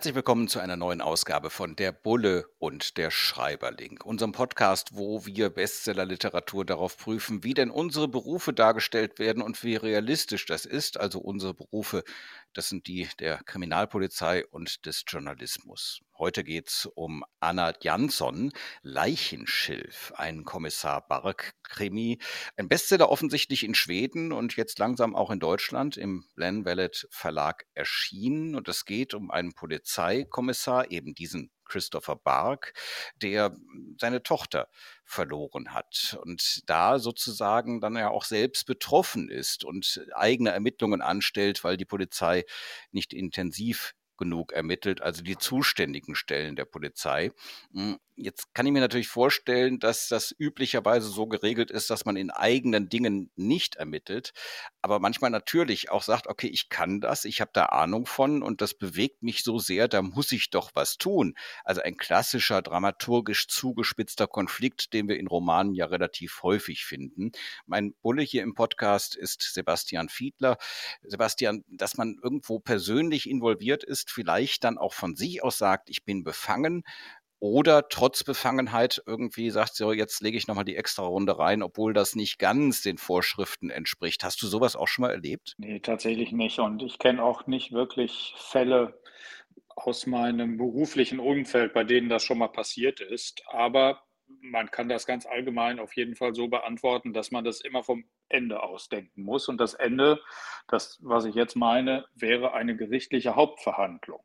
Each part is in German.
Herzlich willkommen zu einer neuen Ausgabe von Der Bulle und der Schreiberling, unserem Podcast, wo wir Bestsellerliteratur darauf prüfen, wie denn unsere Berufe dargestellt werden und wie realistisch das ist, also unsere Berufe das sind die der Kriminalpolizei und des Journalismus. Heute geht es um Anna Jansson, Leichenschilf, ein Kommissar Bark-Krimi. Ein Bestseller offensichtlich in Schweden und jetzt langsam auch in Deutschland im Glen Vellet Verlag erschienen. Und es geht um einen Polizeikommissar, eben diesen Christopher Bark, der seine Tochter verloren hat und da sozusagen dann ja auch selbst betroffen ist und eigene Ermittlungen anstellt, weil die Polizei nicht intensiv genug ermittelt, also die zuständigen Stellen der Polizei. Jetzt kann ich mir natürlich vorstellen, dass das üblicherweise so geregelt ist, dass man in eigenen Dingen nicht ermittelt, aber manchmal natürlich auch sagt, okay, ich kann das, ich habe da Ahnung von und das bewegt mich so sehr, da muss ich doch was tun. Also ein klassischer dramaturgisch zugespitzter Konflikt, den wir in Romanen ja relativ häufig finden. Mein Bulle hier im Podcast ist Sebastian Fiedler. Sebastian, dass man irgendwo persönlich involviert ist, vielleicht dann auch von sich aus sagt, ich bin befangen, oder trotz Befangenheit irgendwie sagt, so jetzt lege ich nochmal die extra Runde rein, obwohl das nicht ganz den Vorschriften entspricht. Hast du sowas auch schon mal erlebt? Nee, tatsächlich nicht. Und ich kenne auch nicht wirklich Fälle aus meinem beruflichen Umfeld, bei denen das schon mal passiert ist. Aber man kann das ganz allgemein auf jeden Fall so beantworten, dass man das immer vom Ende aus denken muss. Und das Ende, das, was ich jetzt meine, wäre eine gerichtliche Hauptverhandlung.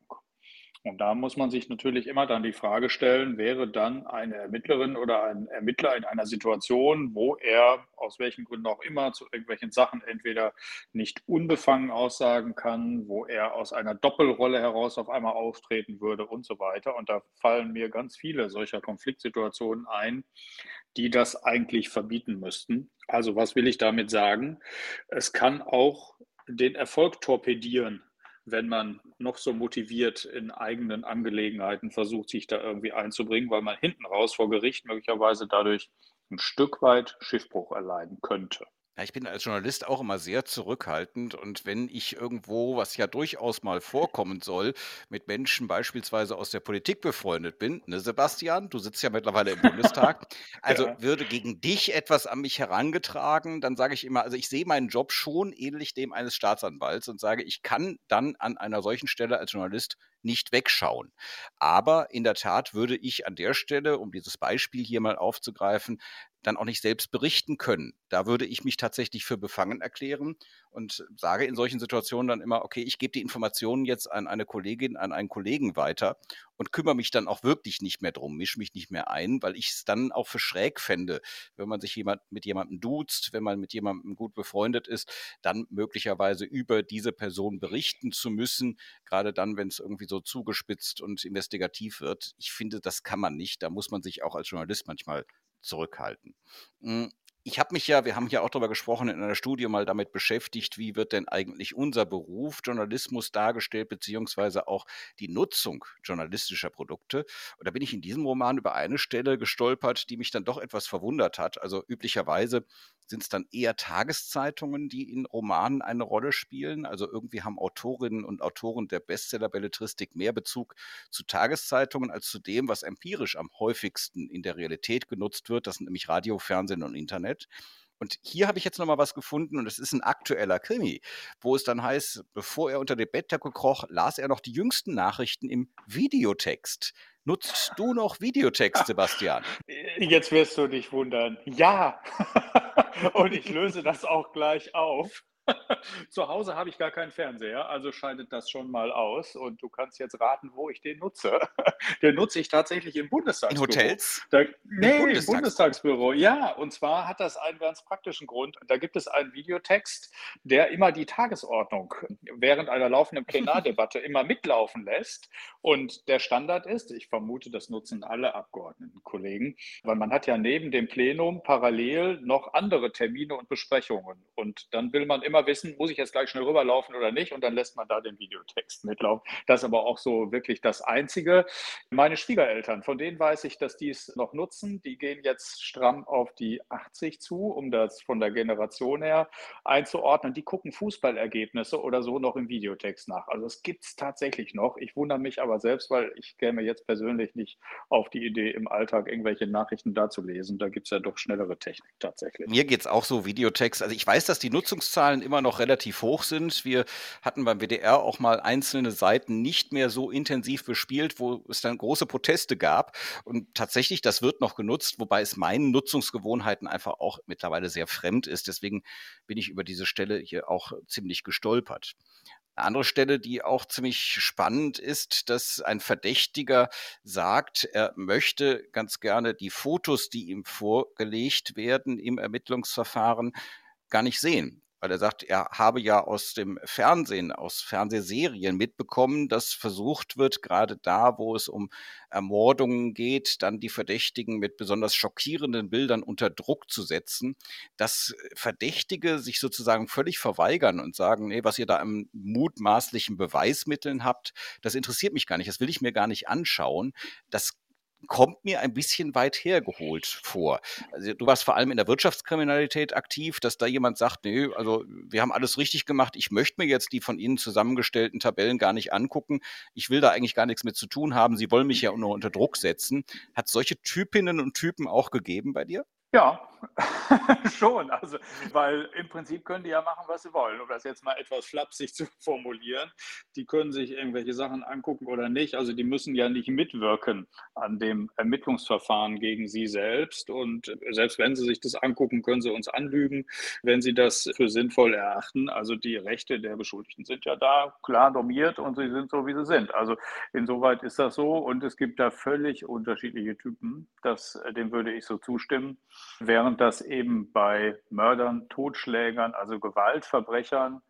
Und da muss man sich natürlich immer dann die Frage stellen, wäre dann eine Ermittlerin oder ein Ermittler in einer Situation, wo er aus welchen Gründen auch immer zu irgendwelchen Sachen entweder nicht unbefangen aussagen kann, wo er aus einer Doppelrolle heraus auf einmal auftreten würde und so weiter. Und da fallen mir ganz viele solcher Konfliktsituationen ein, die das eigentlich verbieten müssten. Also was will ich damit sagen? Es kann auch den Erfolg torpedieren, wenn man noch so motiviert in eigenen Angelegenheiten versucht, sich da irgendwie einzubringen, weil man hinten raus vor Gericht möglicherweise dadurch ein Stück weit Schiffbruch erleiden könnte. Ja, ich bin als Journalist auch immer sehr zurückhaltend und wenn ich irgendwo, was ja durchaus mal vorkommen soll, mit Menschen beispielsweise aus der Politik befreundet bin, ne Sebastian, du sitzt ja mittlerweile im Bundestag, also ja. würde gegen dich etwas an mich herangetragen, dann sage ich immer, also ich sehe meinen Job schon ähnlich dem eines Staatsanwalts und sage, ich kann dann an einer solchen Stelle als Journalist nicht wegschauen. Aber in der Tat würde ich an der Stelle, um dieses Beispiel hier mal aufzugreifen, dann auch nicht selbst berichten können. Da würde ich mich tatsächlich für befangen erklären und sage in solchen Situationen dann immer, okay, ich gebe die Informationen jetzt an eine Kollegin, an einen Kollegen weiter und kümmere mich dann auch wirklich nicht mehr drum, mische mich nicht mehr ein, weil ich es dann auch für schräg fände, wenn man sich jemand mit jemandem duzt, wenn man mit jemandem gut befreundet ist, dann möglicherweise über diese Person berichten zu müssen, gerade dann, wenn es irgendwie so zugespitzt und investigativ wird. Ich finde, das kann man nicht. Da muss man sich auch als Journalist manchmal zurückhalten. Hm, ich habe mich ja, wir haben ja auch darüber gesprochen, in einer Studie mal damit beschäftigt, wie wird denn eigentlich unser Beruf Journalismus dargestellt, beziehungsweise auch die Nutzung journalistischer Produkte. Und da bin ich in diesem Roman über eine Stelle gestolpert, die mich dann doch etwas verwundert hat. Also üblicherweise sind es dann eher Tageszeitungen, die in Romanen eine Rolle spielen? Also irgendwie haben Autorinnen und Autoren der Bestseller-Belletristik mehr Bezug zu Tageszeitungen als zu dem, was empirisch am häufigsten in der Realität genutzt wird. Das sind nämlich Radio, Fernsehen und Internet. Und hier habe ich jetzt noch mal was gefunden und es ist ein aktueller Krimi, wo es dann heißt, bevor er unter die Bettdecke kroch, las er noch die jüngsten Nachrichten im Videotext. Nutzt du noch Videotext, Sebastian? Jetzt wirst du dich wundern. Ja. und ich löse das auch gleich auf. Zu Hause habe ich gar keinen Fernseher, also scheidet das schon mal aus. Und du kannst jetzt raten, wo ich den nutze. Den nutze ich tatsächlich im Bundestagsbüro. In Hotels? Da, nee, Bundestags im Bundestagsbüro. Ja, und zwar hat das einen ganz praktischen Grund. Da gibt es einen Videotext, der immer die Tagesordnung während einer laufenden Plenardebatte immer mitlaufen lässt. Und der Standard ist, ich vermute, das nutzen alle Abgeordnetenkollegen, weil man hat ja neben dem Plenum parallel noch andere Termine und Besprechungen. Und dann will man immer wissen, muss ich jetzt gleich schnell rüberlaufen oder nicht? Und dann lässt man da den Videotext mitlaufen. Das ist aber auch so wirklich das Einzige. Meine Schwiegereltern, von denen weiß ich, dass die es noch nutzen. Die gehen jetzt stramm auf die 80 zu, um das von der Generation her einzuordnen. Die gucken Fußballergebnisse oder so noch im Videotext nach. Also es gibt es tatsächlich noch. Ich wundere mich aber selbst, weil ich käme jetzt persönlich nicht auf die Idee, im Alltag irgendwelche Nachrichten da zu lesen. Da gibt es ja doch schnellere Technik tatsächlich. Mir geht es auch so, Videotext. Also ich weiß, dass die Nutzungszahlen immer noch relativ hoch sind. Wir hatten beim WDR auch mal einzelne Seiten nicht mehr so intensiv bespielt, wo es dann große Proteste gab. Und tatsächlich, das wird noch genutzt, wobei es meinen Nutzungsgewohnheiten einfach auch mittlerweile sehr fremd ist. Deswegen bin ich über diese Stelle hier auch ziemlich gestolpert. Eine andere Stelle, die auch ziemlich spannend ist, dass ein Verdächtiger sagt, er möchte ganz gerne die Fotos, die ihm vorgelegt werden im Ermittlungsverfahren, gar nicht sehen weil er sagt, er habe ja aus dem Fernsehen, aus Fernsehserien mitbekommen, dass versucht wird, gerade da, wo es um Ermordungen geht, dann die Verdächtigen mit besonders schockierenden Bildern unter Druck zu setzen, dass Verdächtige sich sozusagen völlig verweigern und sagen, nee, was ihr da im mutmaßlichen Beweismitteln habt, das interessiert mich gar nicht, das will ich mir gar nicht anschauen. Das kommt mir ein bisschen weit hergeholt vor. Also du warst vor allem in der Wirtschaftskriminalität aktiv, dass da jemand sagt, nee, also wir haben alles richtig gemacht, ich möchte mir jetzt die von Ihnen zusammengestellten Tabellen gar nicht angucken, ich will da eigentlich gar nichts mit zu tun haben, Sie wollen mich ja nur unter Druck setzen. Hat solche Typinnen und Typen auch gegeben bei dir? Ja, schon. Also, weil im Prinzip können die ja machen, was sie wollen, um das jetzt mal etwas flapsig zu formulieren. Die können sich irgendwelche Sachen angucken oder nicht. Also die müssen ja nicht mitwirken an dem Ermittlungsverfahren gegen sie selbst. Und selbst wenn sie sich das angucken, können sie uns anlügen, wenn sie das für sinnvoll erachten. Also die Rechte der Beschuldigten sind ja da klar normiert und sie sind so, wie sie sind. Also insoweit ist das so. Und es gibt da völlig unterschiedliche Typen. Das, dem würde ich so zustimmen während das eben bei Mördern, Totschlägern, also Gewaltverbrechern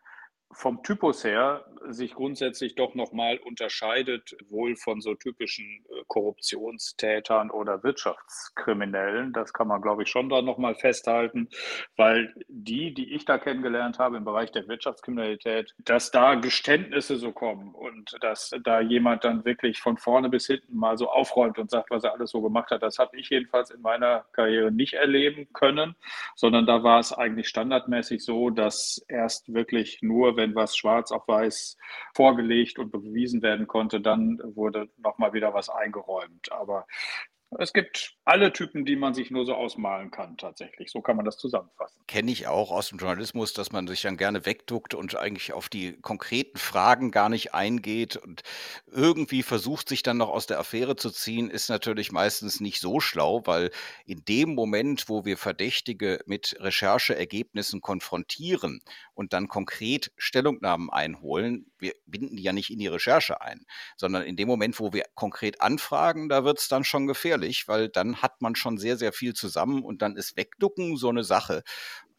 vom Typus her sich grundsätzlich doch nochmal unterscheidet, wohl von so typischen äh, Korruptionstätern oder Wirtschaftskriminellen. Das kann man, glaube ich, schon da nochmal festhalten, weil die, die ich da kennengelernt habe im Bereich der Wirtschaftskriminalität, dass da Geständnisse so kommen und dass da jemand dann wirklich von vorne bis hinten mal so aufräumt und sagt, was er alles so gemacht hat, das habe ich jedenfalls in meiner Karriere nicht erleben können, sondern da war es eigentlich standardmäßig so, dass erst wirklich nur, wenn was schwarz auf weiß vorgelegt und bewiesen werden konnte, dann wurde nochmal wieder was eingeräumt. Aber es gibt alle Typen, die man sich nur so ausmalen kann, tatsächlich. So kann man das zusammenfassen. Kenne ich auch aus dem Journalismus, dass man sich dann gerne wegduckt und eigentlich auf die konkreten Fragen gar nicht eingeht und irgendwie versucht, sich dann noch aus der Affäre zu ziehen, ist natürlich meistens nicht so schlau, weil in dem Moment, wo wir Verdächtige mit Rechercheergebnissen konfrontieren und dann konkret Stellungnahmen einholen, wir binden die ja nicht in die Recherche ein, sondern in dem Moment, wo wir konkret anfragen, da wird es dann schon gefährlich, weil dann hat man schon sehr, sehr viel zusammen und dann ist Wegducken so eine Sache.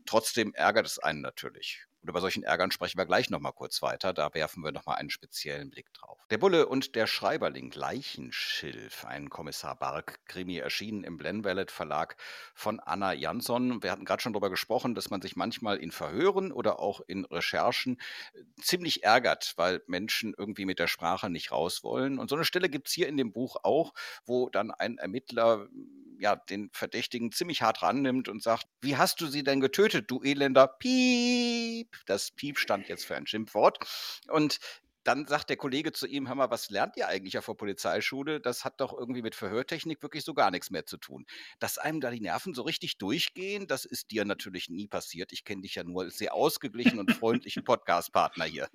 Trotzdem ärgert es einen natürlich. Und über solchen Ärgern sprechen wir gleich nochmal kurz weiter. Da werfen wir nochmal einen speziellen Blick drauf. Der Bulle und der Schreiberling Leichenschilf, ein Kommissar Bark-Krimi, erschienen im Blenwellet Verlag von Anna Jansson. Wir hatten gerade schon darüber gesprochen, dass man sich manchmal in Verhören oder auch in Recherchen äh, ziemlich ärgert, weil Menschen irgendwie mit der Sprache nicht raus wollen. Und so eine Stelle gibt es hier in dem Buch auch, wo dann ein Ermittler ja, den Verdächtigen ziemlich hart rannimmt und sagt, wie hast du sie denn getötet, du elender Piep? Das Piep stand jetzt für ein Schimpfwort. Und dann sagt der Kollege zu ihm, hör mal, was lernt ihr eigentlich auf der Polizeischule? Das hat doch irgendwie mit Verhörtechnik wirklich so gar nichts mehr zu tun. Dass einem da die Nerven so richtig durchgehen, das ist dir natürlich nie passiert. Ich kenne dich ja nur als sehr ausgeglichen und freundlichen Podcast-Partner hier.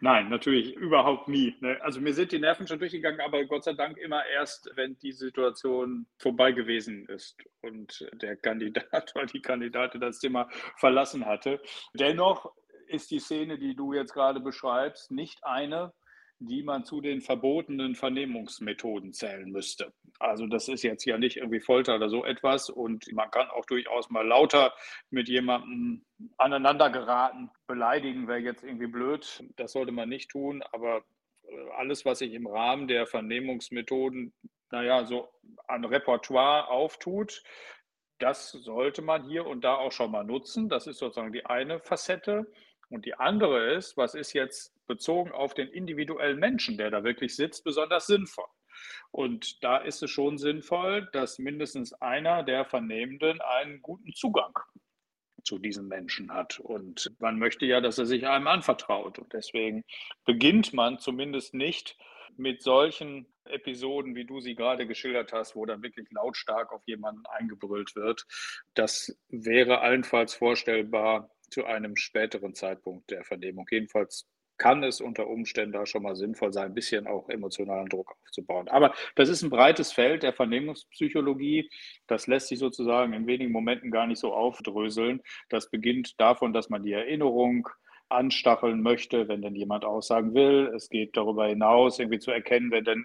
Nein, natürlich überhaupt nie. Ne? Also mir sind die Nerven schon durchgegangen, aber Gott sei Dank immer erst, wenn die Situation vorbei gewesen ist. und der Kandidat oder die Kandidatin das Zimmer verlassen hatte. Dennoch ist die Szene, die du jetzt gerade beschreibst, nicht eine, die man zu den verbotenen Vernehmungsmethoden zählen müsste. Also das ist jetzt ja nicht irgendwie Folter oder so etwas und man kann auch durchaus mal lauter mit jemandem aneinander geraten. Beleidigen wäre jetzt irgendwie blöd, das sollte man nicht tun, aber äh, alles, was sich im Rahmen der Vernehmungsmethoden, naja, so an Repertoire auftut, das sollte man hier und da auch schon mal nutzen. Das ist sozusagen die eine Facette. Und die andere ist, was ist jetzt bezogen auf den individuellen Menschen, der da wirklich sitzt, besonders sinnvoll? Und da ist es schon sinnvoll, dass mindestens einer der Vernehmenden einen guten Zugang zu diesem Menschen hat. Und man möchte ja, dass er sich einem anvertraut. Und deswegen beginnt man zumindest nicht mit solchen Episoden, wie du sie gerade geschildert hast, wo dann wirklich lautstark auf jemanden eingebrüllt wird. Das wäre allenfalls vorstellbar zu einem späteren Zeitpunkt der Vernehmung. Jedenfalls kann es unter Umständen da schon mal sinnvoll sein, ein bisschen auch emotionalen Druck aufzubauen. Aber das ist ein breites Feld der Vernehmungspsychologie. Das lässt sich sozusagen in wenigen Momenten gar nicht so aufdröseln. Das beginnt davon, dass man die Erinnerung anstacheln möchte, wenn denn jemand Aussagen will. Es geht darüber hinaus, irgendwie zu erkennen, wenn denn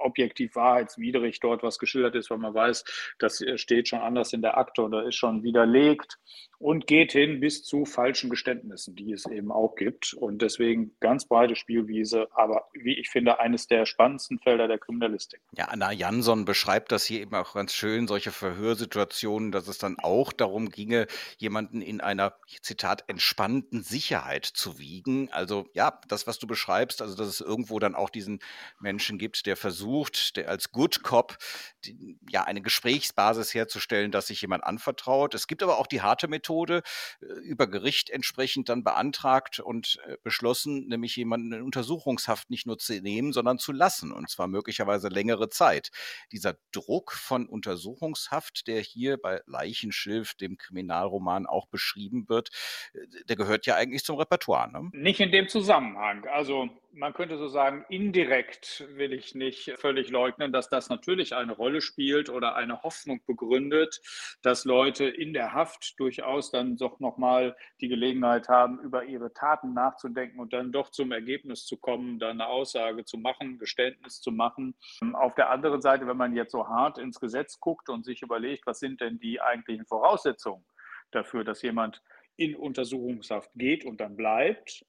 objektiv wahrheitswidrig dort was geschildert ist, weil man weiß, das steht schon anders in der Akte oder ist schon widerlegt und geht hin bis zu falschen Geständnissen, die es eben auch gibt. Und deswegen ganz breite Spielwiese, aber wie ich finde, eines der spannendsten Felder der Kriminalistik. Ja, Anna Jansson beschreibt das hier eben auch ganz schön, solche Verhörsituationen, dass es dann auch darum ginge, jemanden in einer, Zitat, entspannten Sicherheit zu wiegen. Also ja, das, was du beschreibst, also dass es irgendwo dann auch diesen Menschen gibt, der versucht, der als Good Cop die, ja eine Gesprächsbasis herzustellen, dass sich jemand anvertraut. Es gibt aber auch die harte Methode, Methode äh, über Gericht entsprechend dann beantragt und äh, beschlossen, nämlich jemanden in Untersuchungshaft nicht nur zu nehmen, sondern zu lassen, und zwar möglicherweise längere Zeit. Dieser Druck von Untersuchungshaft, der hier bei Leichenschilf, dem Kriminalroman, auch beschrieben wird, äh, der gehört ja eigentlich zum Repertoire. Ne? Nicht in dem Zusammenhang. Also man könnte so sagen, indirekt will ich nicht völlig leugnen, dass das natürlich eine Rolle spielt oder eine Hoffnung begründet, dass Leute in der Haft durchaus dann doch nochmal die Gelegenheit haben, über ihre Taten nachzudenken und dann doch zum Ergebnis zu kommen, dann eine Aussage zu machen, Geständnis zu machen. Auf der anderen Seite, wenn man jetzt so hart ins Gesetz guckt und sich überlegt, was sind denn die eigentlichen Voraussetzungen dafür, dass jemand in Untersuchungshaft geht und dann bleibt,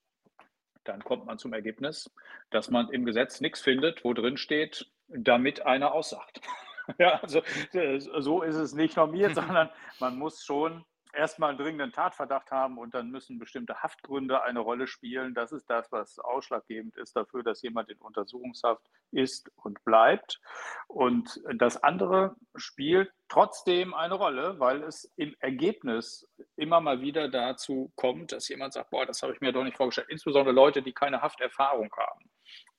dann kommt man zum Ergebnis, dass man im Gesetz nichts findet, wo drin steht, damit einer aussagt. ja, also äh, so ist es nicht normiert, sondern man muss schon erstmal einen dringenden Tatverdacht haben und dann müssen bestimmte Haftgründe eine Rolle spielen. Das ist das, was ausschlaggebend ist dafür, dass jemand in Untersuchungshaft ist und bleibt. Und das andere spielt trotzdem eine Rolle, weil es im Ergebnis immer mal wieder dazu kommt, dass jemand sagt, boah, das habe ich mir doch nicht vorgestellt. Insbesondere Leute, die keine Hafterfahrung haben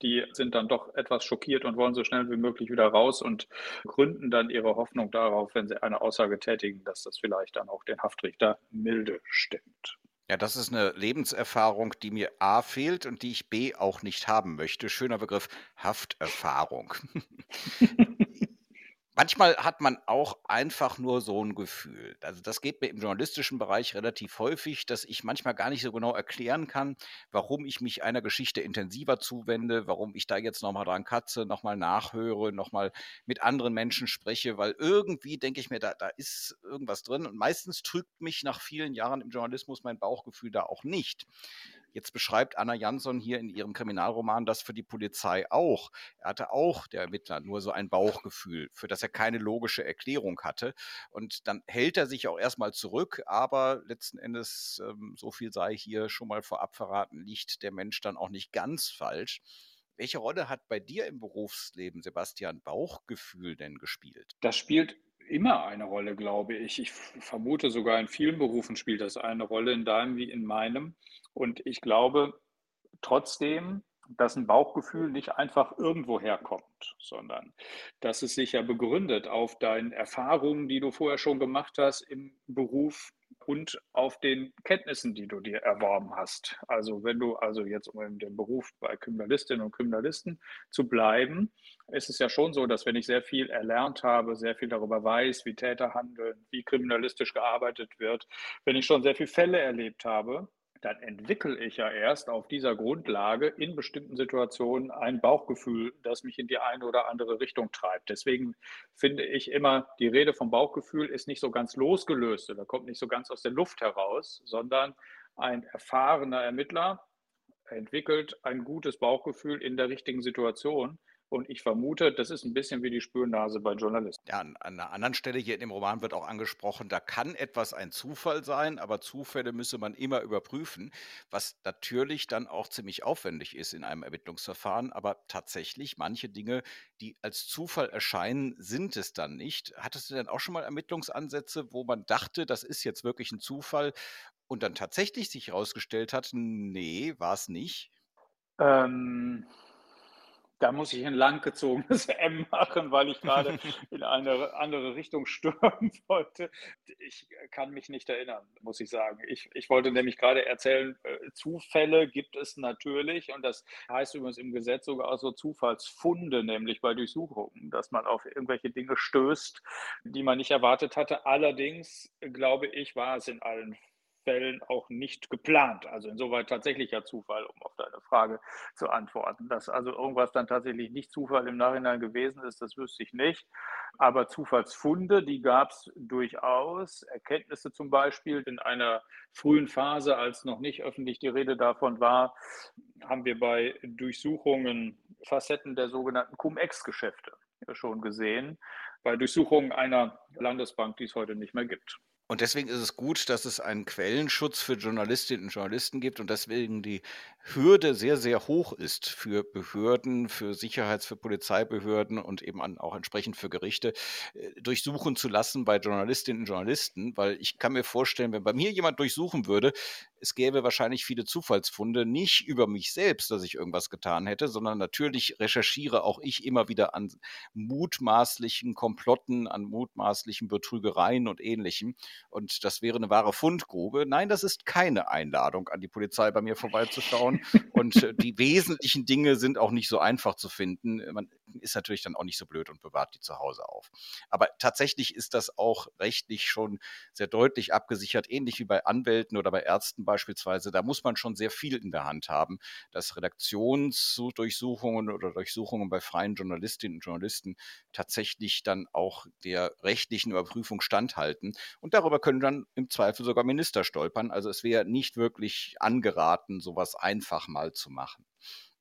die sind dann doch etwas schockiert und wollen so schnell wie möglich wieder raus und gründen dann ihre Hoffnung darauf, wenn sie eine Aussage tätigen, dass das vielleicht dann auch den Haftrichter milde stimmt. Ja, das ist eine Lebenserfahrung, die mir A fehlt und die ich B auch nicht haben möchte. Schöner Begriff Hafterfahrung. Manchmal hat man auch einfach nur so ein Gefühl. Also das geht mir im journalistischen Bereich relativ häufig, dass ich manchmal gar nicht so genau erklären kann, warum ich mich einer Geschichte intensiver zuwende, warum ich da jetzt nochmal dran katze, nochmal nachhöre, nochmal mit anderen Menschen spreche, weil irgendwie denke ich mir, da, da ist irgendwas drin. Und meistens trügt mich nach vielen Jahren im Journalismus mein Bauchgefühl da auch nicht. Jetzt beschreibt Anna Jansson hier in ihrem Kriminalroman das für die Polizei auch. Er hatte auch, der Ermittler, nur so ein Bauchgefühl, für das er keine logische Erklärung hatte. Und dann hält er sich auch erstmal zurück, aber letzten Endes, ähm, so viel sei hier schon mal vorab verraten, liegt der Mensch dann auch nicht ganz falsch. Welche Rolle hat bei dir im Berufsleben, Sebastian, Bauchgefühl denn gespielt? Das spielt immer eine Rolle, glaube ich. Ich vermute sogar in vielen Berufen spielt das eine Rolle, in deinem wie in meinem. Und ich glaube trotzdem, dass ein Bauchgefühl nicht einfach irgendwo herkommt, sondern dass es sich ja begründet auf deinen Erfahrungen, die du vorher schon gemacht hast im Beruf, und auf den Kenntnissen, die du dir erworben hast. Also wenn du also jetzt um in dem Beruf bei Kriminalistinnen und Kriminalisten zu bleiben, ist es ja schon so, dass wenn ich sehr viel erlernt habe, sehr viel darüber weiß, wie Täter handeln, wie kriminalistisch gearbeitet wird, wenn ich schon sehr viele Fälle erlebt habe, dann entwickle ich ja erst auf dieser Grundlage in bestimmten Situationen ein Bauchgefühl, das mich in die eine oder andere Richtung treibt. Deswegen finde ich immer, die Rede vom Bauchgefühl ist nicht so ganz losgelöst oder kommt nicht so ganz aus der Luft heraus, sondern ein erfahrener Ermittler entwickelt ein gutes Bauchgefühl in der richtigen Situation und ich vermute, das ist ein bisschen wie die Spürnase bei Journalisten. Ja, an, an einer anderen Stelle hier in dem Roman wird auch angesprochen, da kann etwas ein Zufall sein, aber Zufälle müsse man immer überprüfen, was natürlich dann auch ziemlich aufwendig ist in einem Ermittlungsverfahren. Aber tatsächlich, manche Dinge, die als Zufall erscheinen, sind es dann nicht. Hattest du denn auch schon mal Ermittlungsansätze, wo man dachte, das ist jetzt wirklich ein Zufall und dann tatsächlich sich herausgestellt hat, nee, war es nicht? Ähm, da muss ich ein langgezogenes M machen, weil ich gerade in eine andere Richtung stürmen wollte. Ich kann mich nicht erinnern, muss ich sagen. Ich, ich wollte nämlich gerade erzählen, äh, Zufälle gibt es natürlich und das heißt übrigens im Gesetz sogar auch so Zufallsfunde, nämlich bei Durchsuchungen, dass man auf irgendwelche Dinge stößt, die man nicht erwartet hatte. Allerdings, glaube ich, war es in allen Fällen auch nicht geplant. Also insoweit tatsächlicher Zufall, um auf deine Frage zu antworten. Dass also irgendwas dann tatsächlich nicht Zufall im Nachhinein gewesen ist, das wüsste ich nicht. Aber Zufallsfunde, die gab es durchaus. Erkenntnisse zum Beispiel in einer frühen Phase, als noch nicht öffentlich die Rede davon war, haben wir bei Durchsuchungen Facetten der sogenannten Cum-Ex-Geschäfte schon gesehen, bei Durchsuchungen einer Landesbank, die es heute nicht mehr gibt. Und deswegen ist es gut, dass es einen Quellenschutz für Journalistinnen und Journalisten gibt und deswegen die Hürde sehr, sehr hoch ist für Behörden, für Sicherheits-, für Polizeibehörden und eben auch entsprechend für Gerichte, äh, durchsuchen zu lassen bei Journalistinnen und Journalisten. Weil ich kann mir vorstellen, wenn bei mir jemand durchsuchen würde, es gäbe wahrscheinlich viele Zufallsfunde, nicht über mich selbst, dass ich irgendwas getan hätte, sondern natürlich recherchiere auch ich immer wieder an mutmaßlichen Komplotten, an mutmaßlichen Betrügereien und ähnlichem. Und das wäre eine wahre Fundgrube. Nein, das ist keine Einladung an die Polizei, bei mir vorbeizuschauen. und äh, die wesentlichen Dinge sind auch nicht so einfach zu finden. Man ist natürlich dann auch nicht so blöd und bewahrt die zu Hause auf. Aber tatsächlich ist das auch rechtlich schon sehr deutlich abgesichert, ähnlich wie bei Anwälten oder bei Ärzten beispielsweise. Da muss man schon sehr viel in der Hand haben, dass Redaktionsdurchsuchungen oder Durchsuchungen bei freien Journalistinnen und Journalisten tatsächlich dann auch der rechtlichen Überprüfung standhalten. Und darüber können dann im Zweifel sogar Minister stolpern. Also es wäre nicht wirklich angeraten, sowas einfach mal zu machen.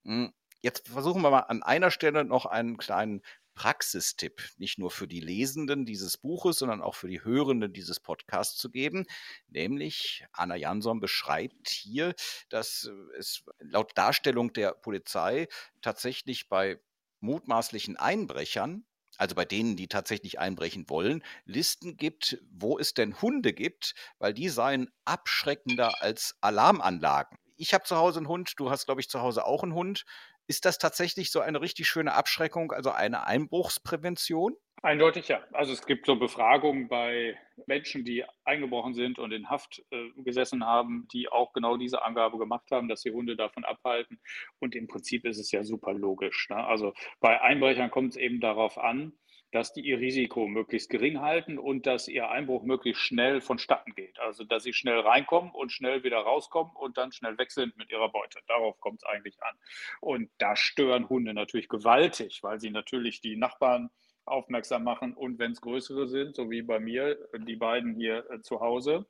Hm. Jetzt versuchen wir mal an einer Stelle noch einen kleinen Praxistipp, nicht nur für die Lesenden dieses Buches, sondern auch für die Hörenden dieses Podcasts zu geben. Nämlich, Anna Jansson beschreibt hier, dass es laut Darstellung der Polizei tatsächlich bei mutmaßlichen Einbrechern also bei denen, die tatsächlich einbrechen wollen, Listen gibt, wo es denn Hunde gibt, weil die seien abschreckender als Alarmanlagen. Ich habe zu Hause einen Hund, du hast, glaube ich, zu Hause auch einen Hund. Ist das tatsächlich so eine richtig schöne Abschreckung, also eine Einbruchsprävention? Eindeutig ja. Also es gibt so Befragungen bei Menschen, die eingebrochen sind und in Haft äh, gesessen haben, die auch genau diese Angabe gemacht haben, dass sie Hunde davon abhalten. Und im Prinzip ist es ja super logisch. Ne? Also bei Einbrechern kommt es eben darauf an, dass die ihr Risiko möglichst gering halten und dass ihr Einbruch möglichst schnell vonstatten geht. Also dass sie schnell reinkommen und schnell wieder rauskommen und dann schnell weg sind mit ihrer Beute. Darauf kommt es eigentlich an. Und da stören Hunde natürlich gewaltig, weil sie natürlich die Nachbarn aufmerksam machen. Und wenn es größere sind, so wie bei mir, die beiden hier äh, zu Hause,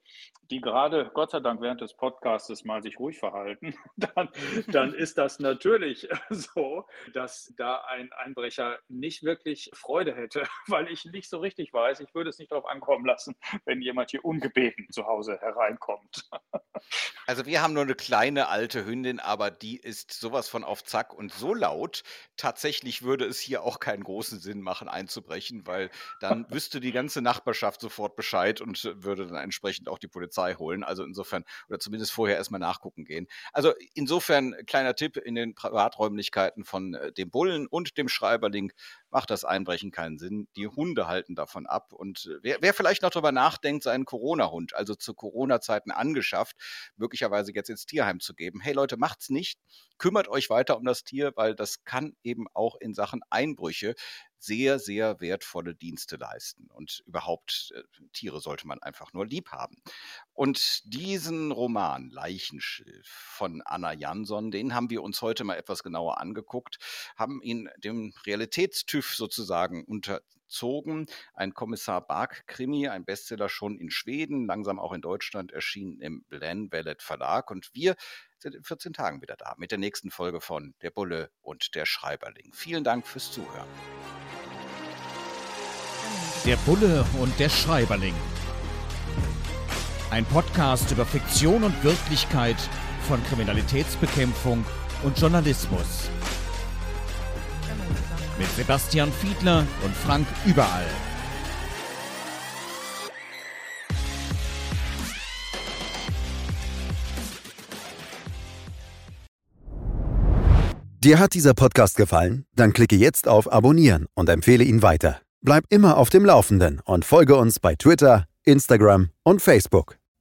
die gerade Gott sei Dank während des Podcasts mal sich ruhig verhalten, dann, dann ist das natürlich so, dass da ein Einbrecher nicht wirklich Freude hätte, weil ich nicht so richtig weiß, ich würde es nicht darauf ankommen lassen, wenn jemand hier ungebeten zu Hause hereinkommt. Also wir haben nur eine kleine alte Hündin, aber die ist sowas von auf Zack und so laut. Tatsächlich würde es hier auch keinen großen Sinn machen, einzubrechen, weil dann wüsste die ganze Nachbarschaft sofort Bescheid und würde dann entsprechend auch die Polizei holen. Also insofern, oder zumindest vorher erstmal nachgucken gehen. Also insofern, kleiner Tipp in den Privaträumlichkeiten von äh, dem Bullen und dem Schreiberling macht das Einbrechen keinen Sinn. Die Hunde halten davon ab. Und äh, wer, wer vielleicht noch darüber nachdenkt, seinen Corona-Hund, also zu Corona-Zeiten angeschafft, möglicherweise jetzt ins Tierheim zu geben, hey Leute, macht's nicht. Kümmert euch weiter um das Tier, weil das kann eben auch in Sachen Einbrüche sehr, sehr wertvolle Dienste leisten. Und überhaupt, äh, Tiere sollte man einfach nur lieb haben. Und diesen Roman Leichenschilf von Anna Jansson, den haben wir uns heute mal etwas genauer angeguckt, haben ihn dem Realitätstüv sozusagen unterzogen. Ein Kommissar Bark-Krimi, ein Bestseller schon in Schweden, langsam auch in Deutschland erschienen im Blenwellet Verlag. Und wir sind in 14 Tagen wieder da mit der nächsten Folge von Der Bulle und der Schreiberling. Vielen Dank fürs Zuhören. Der Bulle und der Schreiberling. Ein Podcast über Fiktion und Wirklichkeit von Kriminalitätsbekämpfung und Journalismus. Mit Sebastian Fiedler und Frank Überall. Dir hat dieser Podcast gefallen? Dann klicke jetzt auf Abonnieren und empfehle ihn weiter. Bleib immer auf dem Laufenden und folge uns bei Twitter, Instagram und Facebook.